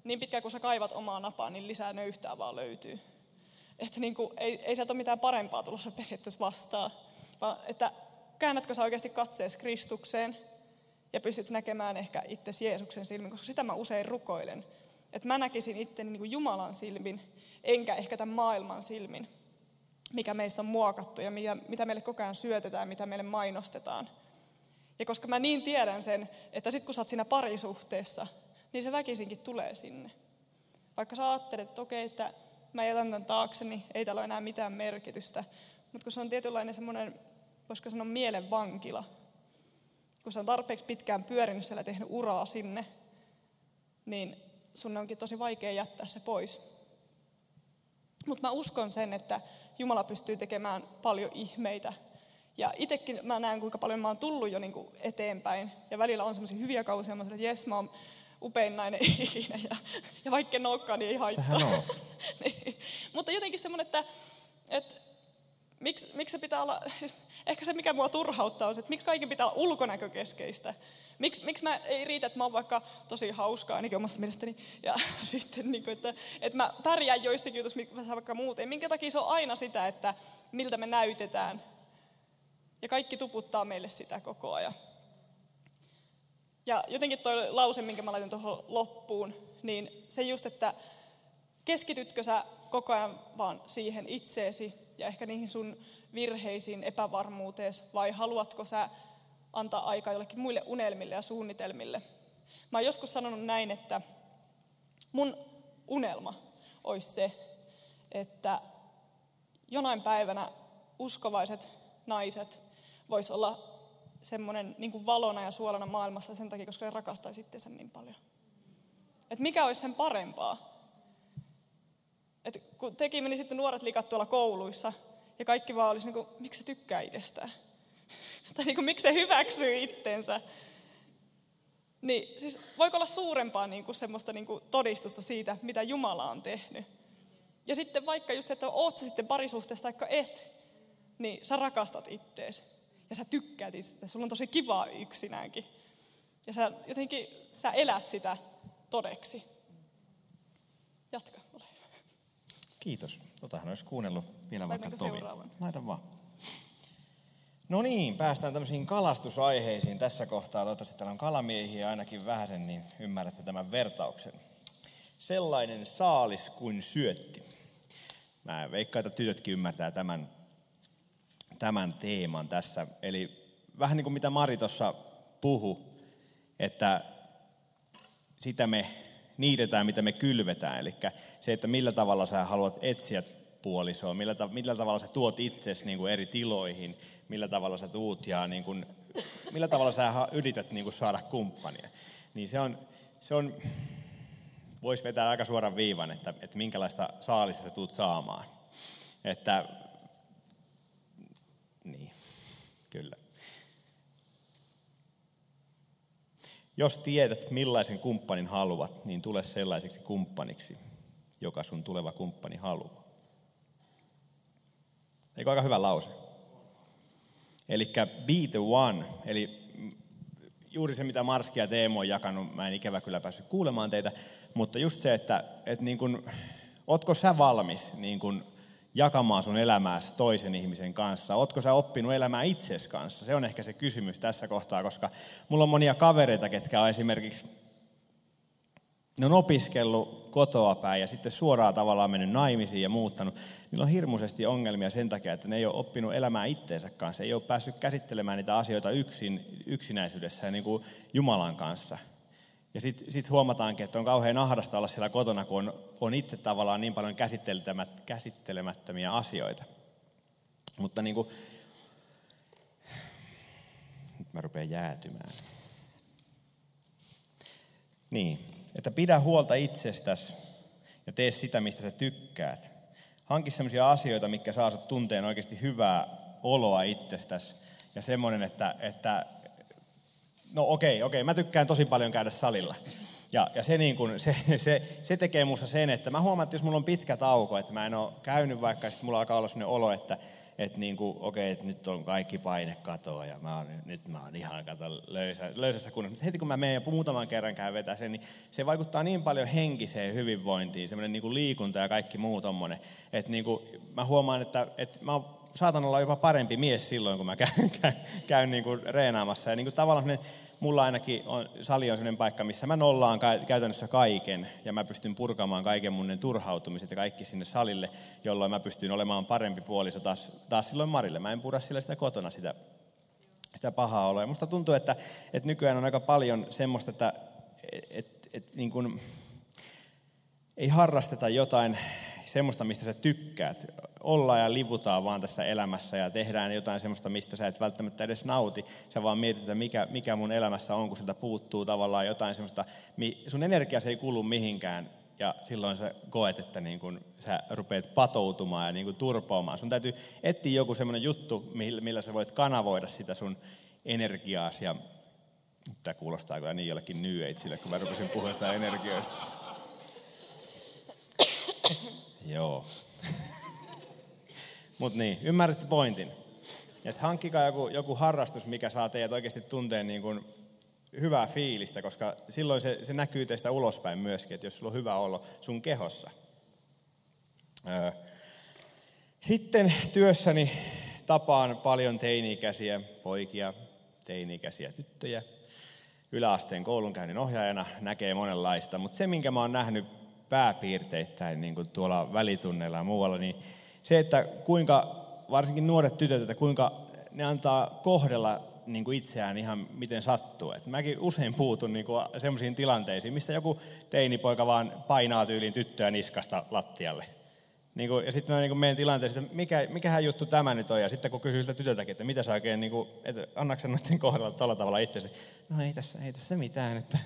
niin pitkään kun sä kaivat omaa napaa, niin lisää nöyhtää vaan löytyy. Että niin kuin, ei, ei sieltä ole mitään parempaa tulossa periaatteessa vastaan. Vaan että käännätkö sä oikeasti katseesi Kristukseen ja pystyt näkemään ehkä itse Jeesuksen silmin, koska sitä mä usein rukoilen. Että mä näkisin itteni niin kuin Jumalan silmin, enkä ehkä tämän maailman silmin, mikä meistä on muokattu ja mitä meille koko ajan syötetään, mitä meille mainostetaan. Ja koska mä niin tiedän sen, että sitten kun sä oot siinä parisuhteessa, niin se väkisinkin tulee sinne. Vaikka sä ajattelet, että okei, että mä jätän tämän taakse, niin ei tällä ole enää mitään merkitystä. Mutta kun se on tietynlainen semmoinen, voisiko sanoa mielen vankila, kun sä on tarpeeksi pitkään pyörinyt siellä tehnyt uraa sinne, niin sun onkin tosi vaikea jättää se pois. Mutta mä uskon sen, että Jumala pystyy tekemään paljon ihmeitä. Ja itsekin mä näen, kuinka paljon mä oon tullut jo niinku eteenpäin. Ja välillä on semmoisia hyviä kausia, mä sanon, että jes, mä oon upein nainen ikinä. Ja, ja vaikka en olekaan, niin ei haittaa. Niin. Mutta jotenkin semmoinen, että, että miksi, miksi se pitää olla, siis ehkä se mikä mua turhauttaa on se, että miksi kaikki pitää olla ulkonäkökeskeistä. Miksi, miksi mä, ei riitä, että mä oon vaikka tosi hauskaa, ainakin omasta mielestäni, ja sitten, niin kuin, että, että mä pärjään joissakin jutuissa, vaikka muuten. Minkä takia se on aina sitä, että miltä me näytetään. Ja kaikki tuputtaa meille sitä koko ajan. Ja jotenkin tuo lause, minkä mä laitan tuohon loppuun, niin se just, että keskitytkö sä koko ajan vaan siihen itseesi ja ehkä niihin sun virheisiin, epävarmuuteesi, vai haluatko sä antaa aikaa jollekin muille unelmille ja suunnitelmille. Mä oon joskus sanonut näin, että mun unelma olisi se, että jonain päivänä uskovaiset naiset vois olla semmoinen niin valona ja suolana maailmassa sen takia, koska ne rakastaisi itseänsä niin paljon. Et mikä olisi sen parempaa? Et kun teki meni sitten nuoret likat tuolla kouluissa, ja kaikki vaan olisi niin kuin, miksi se tykkää itsestään? tai niin kuin, miksi se hyväksyy itsensä. Niin siis voiko olla suurempaa niin kuin semmoista niin kuin todistusta siitä, mitä Jumala on tehnyt. Ja sitten vaikka just, että oot sä sitten parisuhteessa tai et, niin sä rakastat itteesi. Ja sä tykkäät itse, sulla on tosi kivaa yksinäänkin. Ja sä jotenkin, sä elät sitä todeksi. Jatka, ole hyvä. Kiitos. Totahan olisi kuunnellut vielä vaikka Tovi. Laita vaan. No niin, päästään tämmöisiin kalastusaiheisiin tässä kohtaa. Toivottavasti täällä on kalamiehiä ainakin vähäsen, niin ymmärrätte tämän vertauksen. Sellainen saalis kuin syötti. Mä veikkaan, että tytötkin ymmärtää tämän, tämän teeman tässä. Eli vähän niin kuin mitä Mari tuossa puhu, että sitä me niitetään, mitä me kylvetään. Eli se, että millä tavalla sä haluat etsiä puolisoa, millä, millä tavalla sä tuot itsesi niin kuin eri tiloihin, millä tavalla sä tuut ja niin kuin, millä tavalla sä yrität niin kuin saada kumppania. Niin se on, se on voisi vetää aika suoran viivan, että, että minkälaista saalista tuut saamaan. Että, niin, kyllä. Jos tiedät, millaisen kumppanin haluat, niin tule sellaiseksi kumppaniksi, joka sun tuleva kumppani haluaa. Eikö aika hyvä lause? Eli be the one, eli juuri se, mitä Marski ja Teemo on jakanut, mä en ikävä kyllä päässyt kuulemaan teitä, mutta just se, että, että niin kun, ootko sä valmis niin kun jakamaan sun elämääsi toisen ihmisen kanssa? Ootko sä oppinut elämään itses kanssa? Se on ehkä se kysymys tässä kohtaa, koska mulla on monia kavereita, ketkä on esimerkiksi ne on opiskellut kotoa päin ja sitten suoraan tavallaan mennyt naimisiin ja muuttanut. Niillä on hirmuisesti ongelmia sen takia, että ne ei ole oppinut elämään itteensä kanssa. Ei ole päässyt käsittelemään niitä asioita yksin, yksinäisyydessä ja niin kuin Jumalan kanssa. Ja sitten sit huomataankin, että on kauhean ahdasta olla siellä kotona, kun on, on itse tavallaan niin paljon käsittelemättömiä asioita. Mutta niin kuin, nyt mä rupean jäätymään. Niin, että pidä huolta itsestäsi ja tee sitä, mistä sä tykkäät. Hanki sellaisia asioita, mitkä saa sut tunteen oikeasti hyvää oloa itsestäsi. Ja semmoinen, että, että no okei, okei, mä tykkään tosi paljon käydä salilla. Ja, ja se, niin kun, se, se, se tekee musta sen, että mä huomaan, että jos mulla on pitkä tauko, että mä en ole käynyt vaikka, sitten mulla alkaa olla sellainen olo, että, että niin kuin, okei, että nyt on kaikki paine katoa ja mä oon, nyt mä oon ihan kato löysä, löysässä kunnossa. Mutta heti kun mä menen ja muutaman kerran käyn vetää sen, niin se vaikuttaa niin paljon henkiseen hyvinvointiin, semmoinen niin liikunta ja kaikki muu tommonen. Että niin kuin, mä huomaan, että, että mä saatan olla jopa parempi mies silloin, kun mä käyn, käyn, käyn niin kuin reenaamassa. Ja niin kuin tavallaan mulla ainakin on, sali on sellainen paikka, missä mä nollaan käytännössä kaiken ja mä pystyn purkamaan kaiken mun turhautumiset ja kaikki sinne salille, jolloin mä pystyn olemaan parempi puoliso taas, taas silloin Marille. Mä en pura sillä sitä kotona sitä, sitä pahaa oloa. Musta tuntuu, että, että nykyään on aika paljon semmoista, että et, et, et, niin kuin, ei harrasteta jotain semmoista, mistä sä tykkäät. Ollaan ja livutaan vaan tässä elämässä ja tehdään jotain semmoista, mistä sä et välttämättä edes nauti. Sä vaan mietit, että mikä, mikä mun elämässä on, kun siltä puuttuu tavallaan jotain semmoista. Sun energia ei kulu mihinkään ja silloin sä koet, että niin kun sä rupeat patoutumaan ja niin kun turpoamaan. Sun täytyy etsiä joku semmoinen juttu, millä sä voit kanavoida sitä sun energiaasi. Ja tämä kuulostaa kyllä niin jollekin New Ageille, kun mä rupesin puhumaan sitä energioista. Joo. Mutta niin, ymmärrätte pointin. Että hankkikaa joku, joku harrastus, mikä saa teidät oikeasti tunteen niin kuin hyvää fiilistä, koska silloin se, se näkyy teistä ulospäin myöskin, että jos sulla on hyvä olo sun kehossa. Sitten työssäni tapaan paljon teini-ikäisiä poikia, teini-ikäisiä tyttöjä. Yläasteen koulunkäynnin ohjaajana näkee monenlaista, mutta se, minkä mä oon nähnyt pääpiirteittäin niin kuin tuolla välitunneilla ja muualla, niin se, että kuinka varsinkin nuoret tytöt, että kuinka ne antaa kohdella niin kuin itseään ihan miten sattuu. Et mäkin usein puutun niin kuin sellaisiin tilanteisiin, missä joku teinipoika vaan painaa tyyliin tyttöä niskasta lattialle. Niin kuin, ja sitten mä niin menen tilanteeseen, että mikä, mikähän juttu tämä nyt on, ja sitten kun kysyy siltä tytöltäkin, että mitä sä oikein, niin kuin, että annaksen noiden kohdalla tuolla tavalla itsesi, no ei tässä, ei tässä mitään, että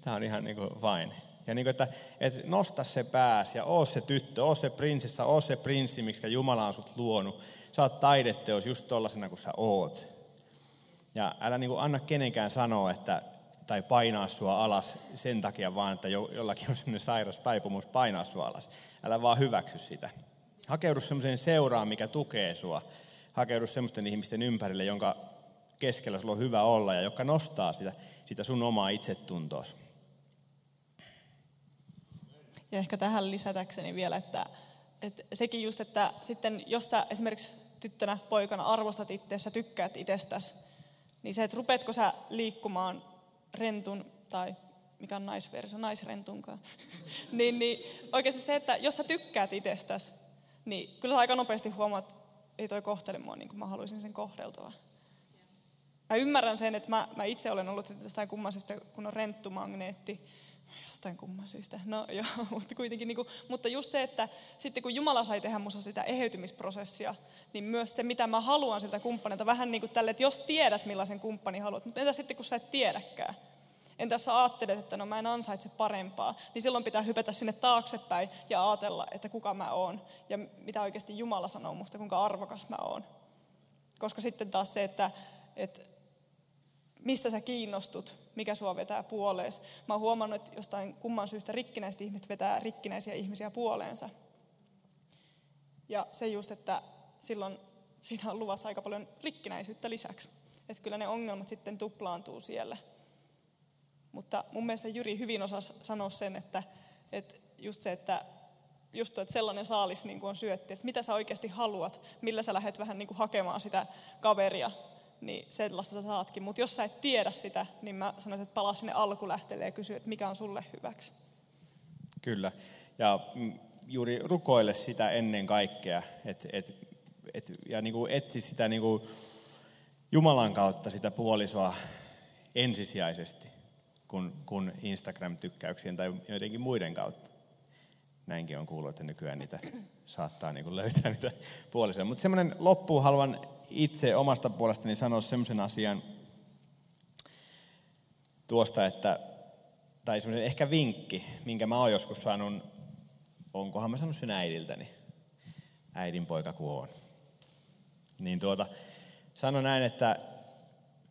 tämä on ihan niin kuin fine. Ja niin kuin, että, että nosta se pääs ja oo se tyttö, oo se prinsessa, oo se prinssi, miksi Jumala on sut luonut. Sä oot taideteos just tollasena kuin sä oot. Ja älä niin kuin anna kenenkään sanoa, että, tai painaa sua alas sen takia vaan, että jo, jollakin on sellainen sairas taipumus painaa sua alas. Älä vaan hyväksy sitä. Hakeudu semmoiseen seuraan, mikä tukee sua. Hakeudu semmoisten ihmisten ympärille, jonka keskellä sulla on hyvä olla ja joka nostaa sitä, sitä sun omaa itsetuntoa. Ja ehkä tähän lisätäkseni vielä, että, että sekin just, että sitten jos sä esimerkiksi tyttönä, poikana arvostat itseäsi, tykkäät itsestäsi, niin se, että rupeatko sä liikkumaan rentun tai mikä on naisverso, naisrentunkaan, niin, niin oikeasti se, että jos sä tykkäät itsestäsi, niin kyllä sä aika nopeasti huomaat, että ei toi kohtele mua niin kuin mä haluaisin sen kohdeltua. Mä ymmärrän sen, että mä, mä itse olen ollut jostain kummasesta, kun on renttumagneetti, jostain kumman syystä. No joo, mutta kuitenkin, niin kuin, mutta just se, että sitten kun Jumala sai tehdä musta sitä eheytymisprosessia, niin myös se, mitä mä haluan siltä kumppanilta, vähän niin kuin tälle, että jos tiedät, millaisen kumppani haluat, mutta entä sitten, kun sä et tiedäkään? Entä jos sä ajattelet, että no mä en ansaitse parempaa, niin silloin pitää hypätä sinne taaksepäin ja ajatella, että kuka mä oon ja mitä oikeasti Jumala sanoo musta, kuinka arvokas mä oon. Koska sitten taas se, että, että mistä sä kiinnostut, mikä sua vetää puolees. Mä oon huomannut, että jostain kumman syystä rikkinäiset ihmiset vetää rikkinäisiä ihmisiä puoleensa. Ja se just, että silloin siinä on luvassa aika paljon rikkinäisyyttä lisäksi. Että kyllä ne ongelmat sitten tuplaantuu siellä. Mutta mun mielestä Jyri hyvin osasi sanoa sen, että, että just se, että just tuo, että sellainen saalis niin kuin on syötti, että mitä sä oikeasti haluat, millä sä lähdet vähän niin kuin hakemaan sitä kaveria, niin sellaista sä saatkin. Mutta jos sä et tiedä sitä, niin mä sanoisin, että palaa sinne alkulähteelle ja kysy, että mikä on sulle hyväksi. Kyllä. Ja juuri rukoile sitä ennen kaikkea. Et, et, et, ja niin kuin etsi sitä niin kuin Jumalan kautta sitä puolisoa ensisijaisesti. kuin, kuin Instagram-tykkäyksien tai jotenkin muiden kautta. Näinkin on kuullut, että nykyään niitä saattaa niin kuin löytää niitä puolisia. Mutta semmoinen loppuun haluan itse omasta puolestani sanoa semmoisen asian tuosta, että, tai semmoinen ehkä vinkki, minkä mä oon joskus saanut, onkohan mä sanonut sen äidiltäni, äidin poika kun on. Niin tuota, sano näin, että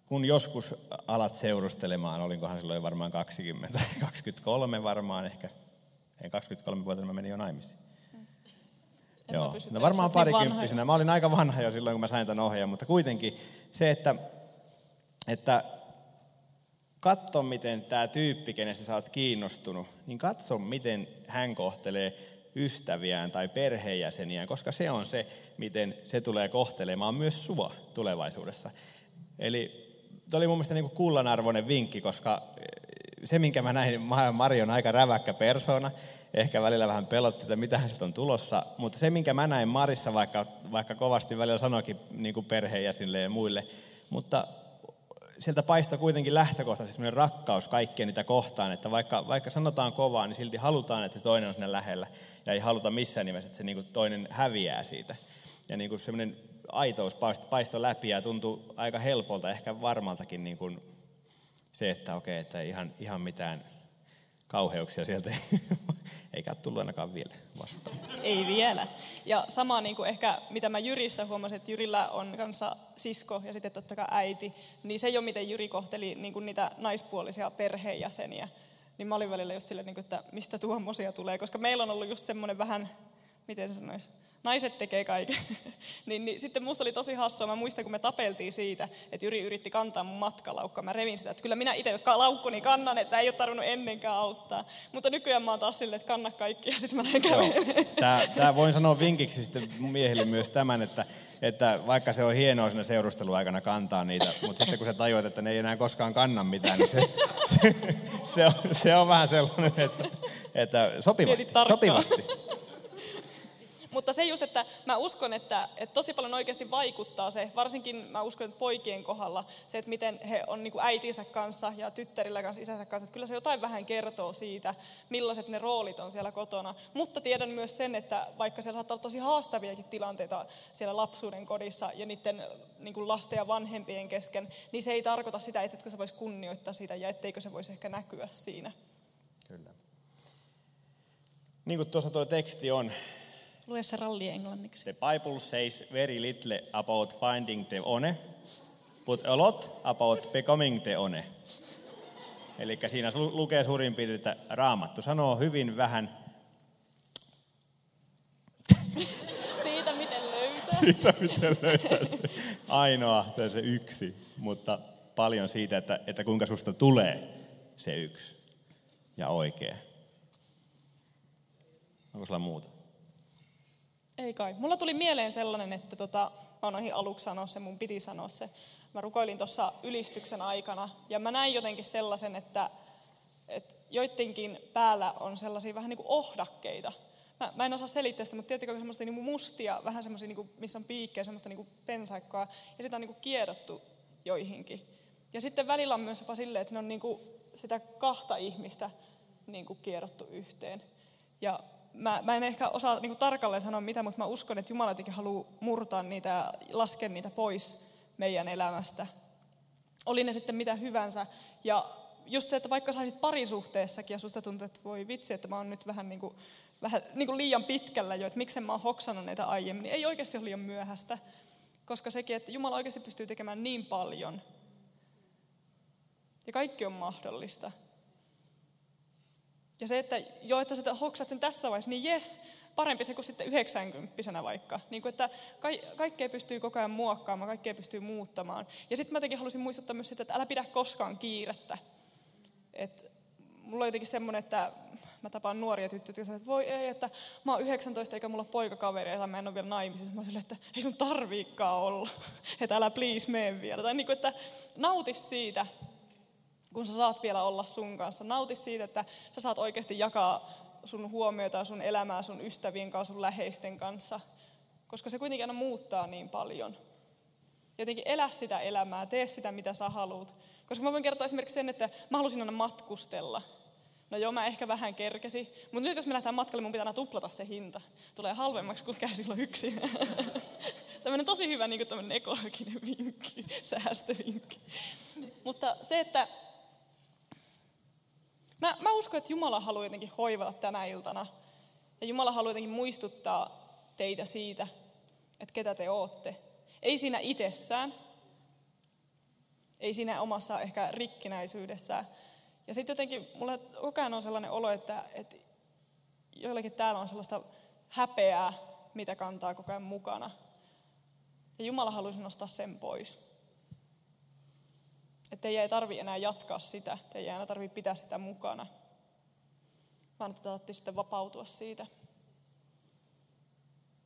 kun joskus alat seurustelemaan, olinkohan silloin varmaan 20, 23 varmaan ehkä, en 23 vuotta mä menin jo naimisiin. En Joo, no varmaan parikymppisenä. Niin mä olin aika vanha jo silloin, kun mä sain tämän ohjeen, mutta kuitenkin se, että, että katso, miten tämä tyyppi, kenestä sä oot kiinnostunut, niin katso, miten hän kohtelee ystäviään tai perheenjäseniään, koska se on se, miten se tulee kohtelemaan myös sua tulevaisuudessa. Eli Tuo oli mun mielestä niin kullanarvoinen vinkki, koska se, minkä mä näin, Mari on aika räväkkä persona, ehkä välillä vähän pelotti, että mitähän sitä on tulossa, mutta se, minkä mä näin Marissa, vaikka, vaikka kovasti välillä sanoikin niin kuin perheenjäsenille ja muille, mutta sieltä paistoi kuitenkin lähtökohtaisesti sellainen rakkaus kaikkien niitä kohtaan, että vaikka, vaikka sanotaan kovaa, niin silti halutaan, että se toinen on sinne lähellä, ja ei haluta missään nimessä, että se niin kuin toinen häviää siitä. Ja niin kuin sellainen aitous paistoi läpi ja tuntui aika helpolta, ehkä varmaltakin niin kuin se, että okei, että ihan, ihan mitään kauheuksia sieltä ei, eikä ole tullut ainakaan vielä vastaan. Ei vielä. Ja sama niin kuin ehkä, mitä mä Jyristä huomasin, että Jyrillä on kanssa sisko ja sitten totta kai äiti, niin se ole miten Jyri kohteli niin kuin niitä naispuolisia perheenjäseniä. Niin mä olin välillä just silleen, niin että mistä tuommoisia tulee, koska meillä on ollut just semmoinen vähän, miten se sanoisi, naiset tekee kaiken. niin, niin, sitten musta oli tosi hassua, mä muistan kun me tapeltiin siitä, että Jyri yritti kantaa mun matkalaukkaa. Mä revin sitä, että kyllä minä itse laukkuni kannan, että ei ole tarvinnut ennenkään auttaa. Mutta nykyään mä oon taas silleen, että kanna kaikki ja sitten mä lähden kävelemään. Tää, tää voin sanoa vinkiksi sitten miehille myös tämän, että, että vaikka se on hienoa siinä seurusteluaikana kantaa niitä, mutta sitten kun sä tajuat, että ne ei enää koskaan kanna mitään, niin se, se, se, on, se on vähän sellainen, että, että sopivasti. sopivasti. Mutta se just, että mä uskon, että, että tosi paljon oikeasti vaikuttaa se, varsinkin mä uskon, että poikien kohdalla, se, että miten he on niin kuin äitinsä kanssa ja tyttärillä kanssa, isänsä kanssa, että kyllä se jotain vähän kertoo siitä, millaiset ne roolit on siellä kotona. Mutta tiedän myös sen, että vaikka siellä saattaa olla tosi haastaviakin tilanteita siellä lapsuuden kodissa ja niiden niin kuin lasten ja vanhempien kesken, niin se ei tarkoita sitä, että se voisi kunnioittaa sitä ja etteikö se voisi ehkä näkyä siinä. Kyllä. Niin kuin tuossa tuo teksti on, Lue se ralli englanniksi. The Bible says very little about finding the one, but a lot about becoming the one. Eli siinä lukee suurin piirtein, että raamattu sanoo hyvin vähän siitä, miten löytää. Siitä, miten löytää se ainoa tai se yksi, mutta paljon siitä, että, että kuinka susta tulee se yksi ja oikea. Onko sulla muuta? Ei kai. Mulla tuli mieleen sellainen, että tota, mä oon aluksi sanoa se, mun piti sanoa se. Mä rukoilin tuossa ylistyksen aikana ja mä näin jotenkin sellaisen, että, että joidenkin päällä on sellaisia vähän niin kuin ohdakkeita. Mä, mä en osaa selittää sitä, mutta tiedättekö semmoista niin mustia, vähän semmoisia, niin kuin, missä on piikkejä, semmoista niin kuin pensaikkoa, ja sitä on niin kuin kiedottu joihinkin. Ja sitten välillä on myös jopa silleen, että ne on niin kuin sitä kahta ihmistä niin kuin kiedottu yhteen. Ja mä, mä en ehkä osaa niin tarkalleen sanoa mitä, mutta mä uskon, että Jumala jotenkin haluaa murtaa niitä ja laskea niitä pois meidän elämästä. Oli ne sitten mitä hyvänsä. Ja just se, että vaikka saisit parisuhteessakin ja susta tuntuu, että voi vitsi, että mä oon nyt vähän, niin kuin, vähän niin kuin liian pitkällä jo, että miksen mä oon hoksannut näitä aiemmin, niin ei oikeasti ole liian myöhäistä. Koska sekin, että Jumala oikeasti pystyy tekemään niin paljon. Ja kaikki on mahdollista. Ja se, että jo, että sä hoksat sen tässä vaiheessa, niin jes, parempi se kuin sitten 90 vaikka. Niin kuin, että ka- kaikkea pystyy koko ajan muokkaamaan, kaikkea pystyy muuttamaan. Ja sitten mä jotenkin halusin muistuttaa myös sitä, että älä pidä koskaan kiirettä. Et mulla on jotenkin semmoinen, että mä tapaan nuoria tyttöjä, jotka sanoo, että voi ei, että mä oon 19 eikä mulla ole poikakaveri, ja mä en ole vielä naimisissa. Mä silleen, että ei sun tarviikaan olla, että älä please mene vielä. Tai niin kuin, että nauti siitä, kun sä saat vielä olla sun kanssa. Nauti siitä, että sä saat oikeasti jakaa sun huomiota, sun elämää sun ystävien kanssa, sun läheisten kanssa. Koska se kuitenkin aina muuttaa niin paljon. Jotenkin elä sitä elämää, tee sitä mitä sä haluat. Koska mä voin kertoa esimerkiksi sen, että mä halusin aina matkustella. No joo, mä ehkä vähän kerkesi. Mutta nyt jos me lähdetään matkalle, mun pitää aina tuplata se hinta. Tulee halvemmaksi, kun käy silloin yksi. tämmöinen tosi hyvä niin ekologinen vinkki, säästövinkki. Mutta se, että mä, mä uskon, että Jumala haluaa jotenkin hoivata tänä iltana. Ja Jumala haluaa jotenkin muistuttaa teitä siitä, että ketä te ootte. Ei siinä itsessään, ei siinä omassa ehkä rikkinäisyydessään. Ja sitten jotenkin mulle koko ajan on sellainen olo, että, että joillakin täällä on sellaista häpeää, mitä kantaa koko ajan mukana. Ja Jumala haluaisi nostaa sen pois. Että ei tarvi enää jatkaa sitä, ei enää tarvi pitää sitä mukana. Vaan että saatte sitten vapautua siitä.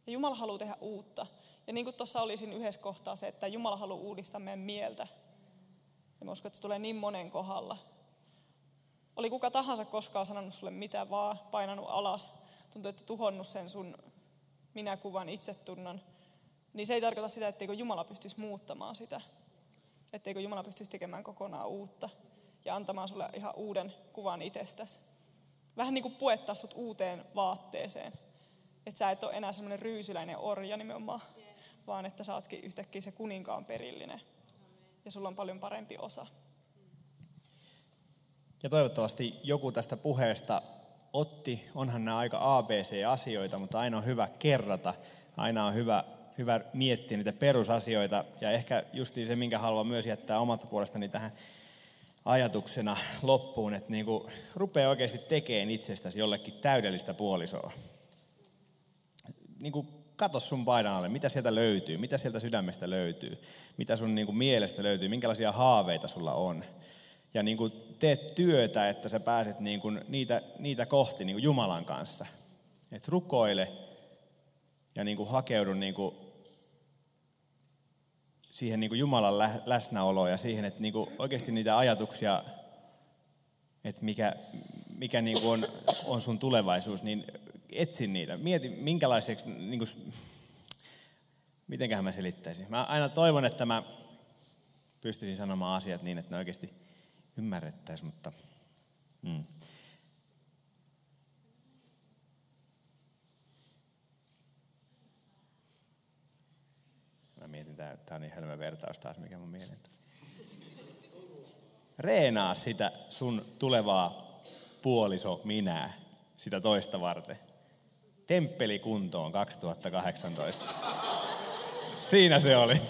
Ja Jumala haluaa tehdä uutta. Ja niin kuin tuossa olisin yhdessä kohtaa se, että Jumala haluaa uudistaa meidän mieltä. Ja mä uskon, että se tulee niin monen kohdalla. Oli kuka tahansa koskaan sanonut sulle mitä vaan, painanut alas, tuntuu, että tuhonnut sen sun minäkuvan itsetunnon, niin se ei tarkoita sitä, etteikö Jumala pystyisi muuttamaan sitä. Etteikö Jumala pystyisi tekemään kokonaan uutta ja antamaan sulle ihan uuden kuvan itsestäsi. Vähän niin kuin puettaa sut uuteen vaatteeseen. Että sä et ole enää semmoinen ryysyläinen orja nimenomaan, vaan että sä ootkin yhtäkkiä se kuninkaan perillinen. Ja sulla on paljon parempi osa. Ja toivottavasti joku tästä puheesta otti, onhan nämä aika ABC-asioita, mutta aina on hyvä kerrata, aina on hyvä, hyvä miettiä niitä perusasioita ja ehkä justiin se, minkä haluan myös jättää omalta puolestani tähän ajatuksena loppuun, että niin kuin rupeaa oikeasti tekemään itsestäsi jollekin täydellistä puolisoa. Niin kuin katso sun paidan alle, mitä sieltä löytyy, mitä sieltä sydämestä löytyy, mitä sun niin kuin mielestä löytyy, minkälaisia haaveita sulla on. Ja niin kuin teet työtä, että sä pääset niin kuin niitä, niitä kohti niin kuin Jumalan kanssa. Et rukoile ja niin kuin hakeudu niin kuin siihen niin kuin Jumalan läsnäoloon ja siihen, että niin kuin oikeasti niitä ajatuksia, että mikä, mikä niin kuin on, on sun tulevaisuus, niin etsi niitä. Mieti, minkälaiseksi, niin kuin, mitenköhän mä selittäisin. Mä aina toivon, että mä pystyisin sanomaan asiat niin, että ne oikeasti ymmärrettäisiin, mutta... Mm. Mä mietin, tämä on niin hölmö vertaus taas, mikä mun mieleen Reenaa sitä sun tulevaa puoliso minää, sitä toista varten. Temppeli kuntoon 2018. Siinä se oli.